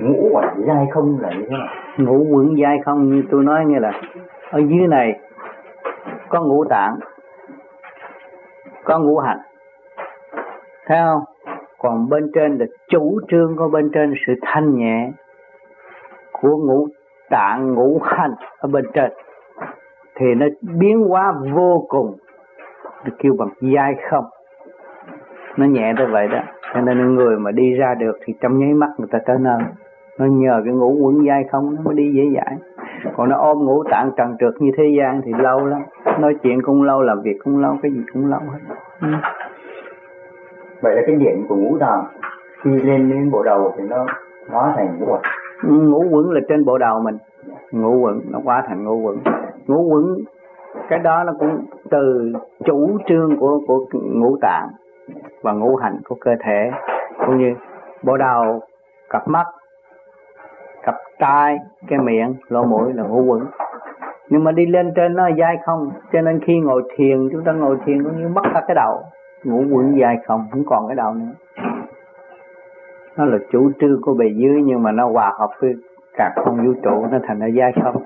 ngũ quẩn dai không là như thế nào? Ngũ quẩn dai không, như tôi nói như là, ở dưới này có ngũ tạng, có ngũ hành. Thấy không? Còn bên trên là chủ trương của bên trên sự thanh nhẹ của ngũ tạng, ngũ hành ở bên trên. Thì nó biến hóa vô cùng. Được kêu bằng dai không. Nó nhẹ tới vậy đó. Cho nên người mà đi ra được thì trong nháy mắt người ta tới nơi nó nhờ cái ngũ quẩn dai không nó mới đi dễ dãi. Còn nó ôm ngũ tạng trần trượt như thế gian thì lâu lắm. Nói chuyện cũng lâu làm việc cũng lâu cái gì cũng lâu hết. Ừ. vậy là cái điện của ngũ tạng khi lên đến bộ đầu thì nó hóa thành ngũ quẩn. Ừ, ngũ quẩn là trên bộ đầu mình. Ngũ quẩn nó hóa thành ngũ quẩn. Ngũ quẩn cái đó nó cũng từ chủ trương của của ngũ tạng và ngũ hành của cơ thể. Cũng như bộ đầu cặp mắt cặp tai, cái miệng, lỗ mũi là ngũ quẩn. Nhưng mà đi lên trên nó dai không? Cho nên khi ngồi thiền, chúng ta ngồi thiền cũng như mất cả cái đầu ngũ quẩn dai không? Không còn cái đầu nữa. Nó là chủ trương của bề dưới nhưng mà nó hòa hợp với cả không vũ trụ, nó thành ra dai không?